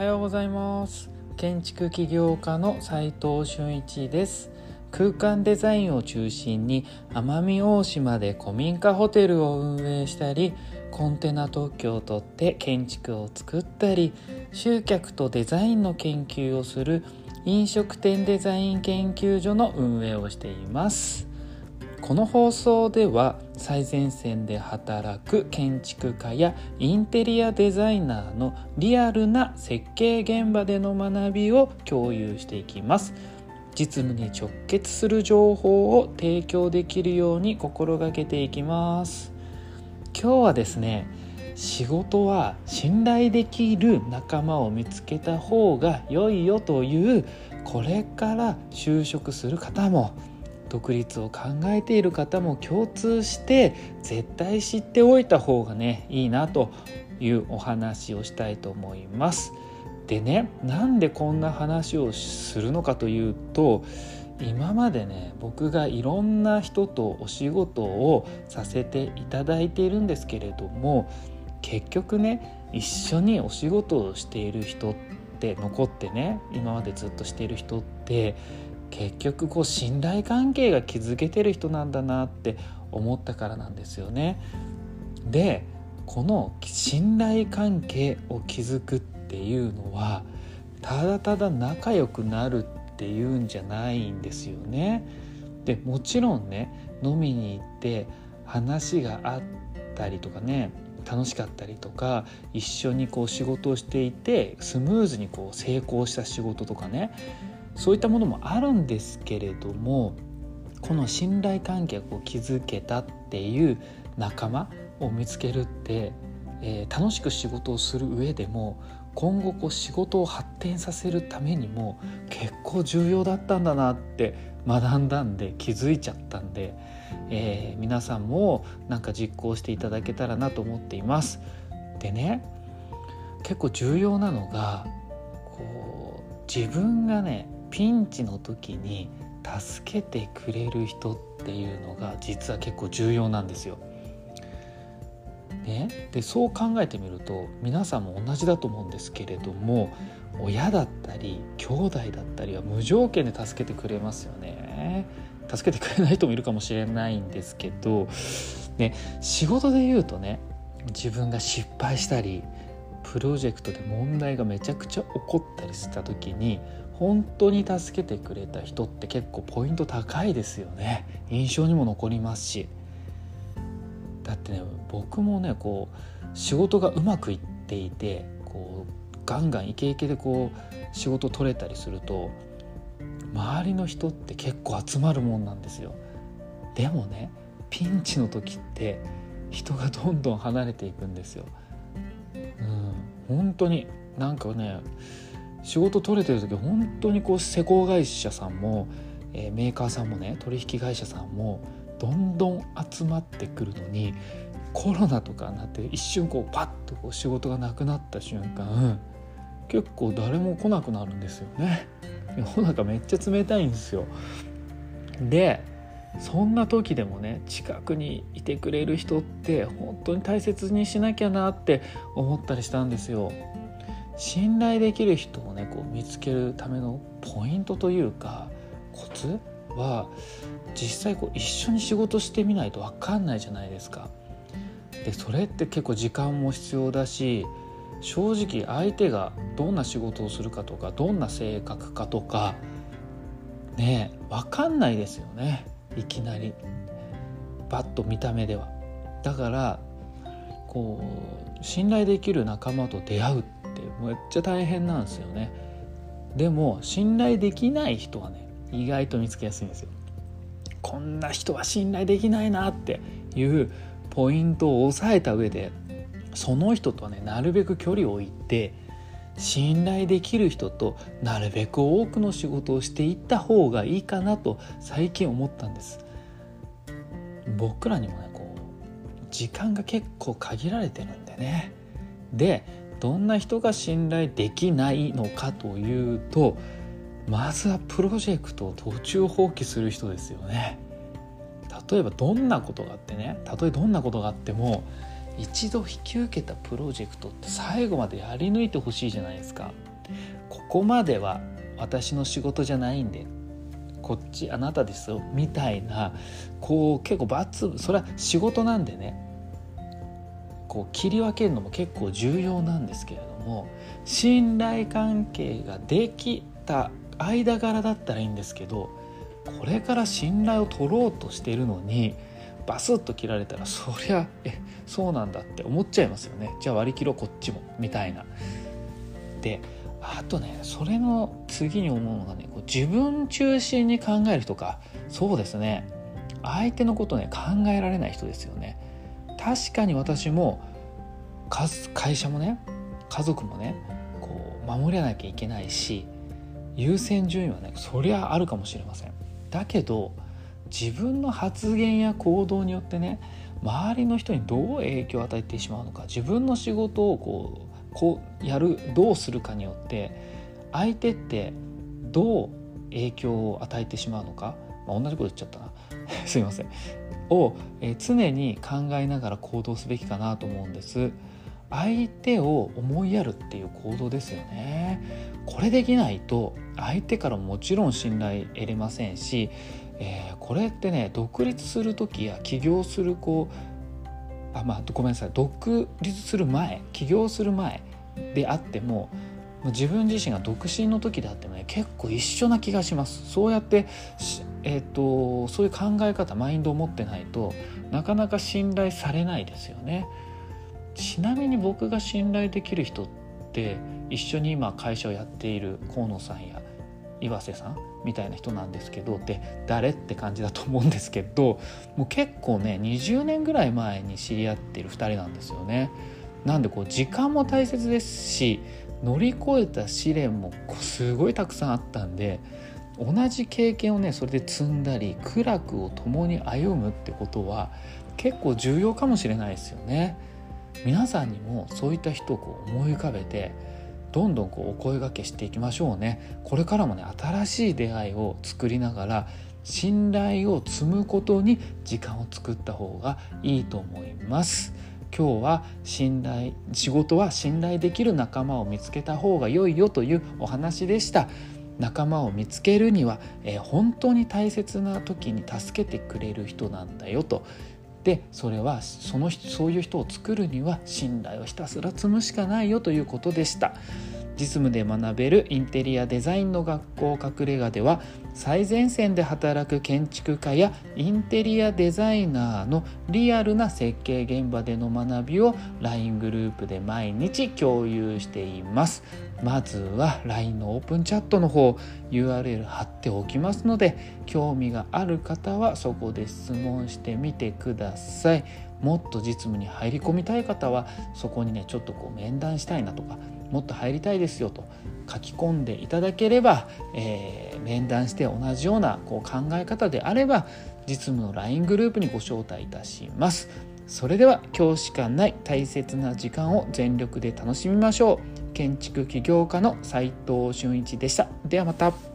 はようございます。建築起業家の斉藤俊一です。空間デザインを中心に奄美大島で古民家ホテルを運営したりコンテナ特許を取って建築を作ったり集客とデザインの研究をする飲食店デザイン研究所の運営をしています。この放送では最前線で働く建築家やインテリアデザイナーのリアルな設計現場での学びを共有していきます。実務に直結する情報を提供できるように心がけていきます。今日はですね仕事は信頼できる仲間を見つけた方が良いよというこれから就職する方も独立を考えている方も共通して絶対知っておいた方がねいいなというお話をしたいと思います。でねなんでこんな話をするのかというと今までね僕がいろんな人とお仕事をさせていただいているんですけれども結局ね一緒にお仕事をしている人って残ってね今までずっとしている人って結局こう信頼関係が築けてる人なんだなって思ったからなんですよね。でこの信頼関係を築くっていうのはただただ仲良くなるっていうんじゃないんですよね。でもちろんね飲みに行って話があったりとかね楽しかったりとか一緒にこう仕事をしていてスムーズにこう成功した仕事とかねそういったものもあるんですけれどもこの信頼関係を築けたっていう仲間を見つけるって、えー、楽しく仕事をする上でも今後こう仕事を発展させるためにも結構重要だったんだなって学んだんで気づいちゃったんで、えー、皆さんもなんか実行していただけたらなと思っています。でね結構重要なのがこう自分がねピンチの時に助けてくれる人っていうのが実は結構重要なんですよ。ね、でそう考えてみると皆さんも同じだと思うんですけれども親だったり兄弟だったりは無条件で助けてくれますよね。助けてくれない人もいるかもしれないんですけど、ね、仕事で言うとね自分が失敗したりプロジェクトで問題がめちゃくちゃ起こったりした時に本当に助けてくれた人って結構ポイント高いですよね。印象にも残りますし。だってね僕もねこう仕事がうまくいっていてこうガンガンイケイケでこう仕事取れたりすると周りの人って結構集まるもんなんですよ。でもねピンチの時って人がどんどん離れていくんですよ。うん本当になんかね仕事取れてる時本当にこう施工会社さんも、えー、メーカーさんもね取引会社さんもどんどん集まってくるのにコロナとかになって一瞬こうパッとこう仕事がなくなった瞬間結構誰も来なくなるんですよね。世の中めっちゃ冷たいんですよ。でそんな時でもね近くにいてくれる人って本当に大切にしなきゃなって思ったりしたんですよ。信頼できる人をねこう見つけるためのポイントというかコツは実際こう一緒に仕事してみないと分かんないじゃないですか。でそれって結構時間も必要だし正直相手がどんな仕事をするかとかどんな性格かとかね分かんないですよねいきなりバッと見た目では。だからこう信頼できる仲間と出会うめっちゃ大変なんですよね。でも信頼できない人はね意外と見つけやすいんですよ。こんな人は信頼できないなっていうポイントを押さえた上でその人とはねなるべく距離を置いて信頼できる人となるべく多くの仕事をしていった方がいいかなと最近思ったんです。僕らにもねこう時間が結構限られてるんでね。でどんな人が信頼できないのかというとまずはプロジェクトを途中放棄する人ですよね。例えばどんなことがあってねたとえどんなことがあっても一度引き受けたプロジェクトって最後までやり抜いてほしいじゃないですか。ここまでは私の仕事じゃないんでこっちあなたですよみたいなこう結構罰それは仕事なんでね。こう切り分けるのも結構重要なんですけれども信頼関係ができた間柄だったらいいんですけどこれから信頼を取ろうとしてるのにバスッと切られたらそりゃえそうなんだって思っちゃいますよね。じゃあ割り切ろうこっちもみたいな。であとねそれの次に思うのがねこう自分中心に考える人か。そうですね。相手のことね考えられない人ですよね。確かに私も会社もね家族もねこう守らなきゃいけないし優先順位はねそりゃあるかもしれません。だけど自分の発言や行動によってね周りの人にどう影響を与えてしまうのか自分の仕事をこうこうやるどうするかによって相手ってどう影響を与えてしまうのか、まあ、同じこと言っちゃったな。すいません。を、え常に考えながら行動すべきかなと思うんです。相手を思いやるっていう行動ですよね。これできないと相手からもちろん信頼得れませんし、えー、これってね独立する時や起業するこうあまあごめんなさい。独立する前起業する前であっても自分自身が独身の時であってもね結構一緒な気がします。そうやって、えーと、そういう考え方マインドを持ってないとなかなか信頼されないですよねちなみに僕が信頼できる人って一緒に今会社をやっている河野さんや岩瀬さんみたいな人なんですけどで誰って感じだと思うんですけどもう結構ね20年ぐらい前に知り合ってる2人なんですよね。なんでこう時間も大切ですし乗り越えた試練もすごいたくさんあったんで同じ経験をねそれで積んだり苦楽を共に歩むってことは結構重要かもしれないですよね。皆さんにもそういった人をこう思い浮かべてどんどんこうお声がけしていきましょうね。これからもね新しい出会いを作りながら信頼を積むことに時間を作った方がいいと思います。今日は信頼仕事は信頼できる仲間を見つけた方が良いよというお話でした仲間を見つけるには、えー、本当に大切な時に助けてくれる人なんだよとでそれはそのそういう人を作るには信頼をひたすら積むしかないよということでした。実務で学べるインテリアデザインの学校隠れ家では最前線で働く建築家やインテリアデザイナーのリアルな設計現場での学びを LINE グループで毎日共有していますまずは LINE のオープンチャットの方 URL 貼っておきますので興味がある方はそこで質問してみてくださいもっと実務に入り込みたい方はそこにねちょっとこう面談したいなとかもっと入りたいですよと書き込んでいただければ、えー、面談して同じようなこう考え方であれば実務の LINE グループにご招待いたします。それでは教師間ない大切な時間を全力で楽しみましょう。建築起業家の斉藤俊一でした。ではまた。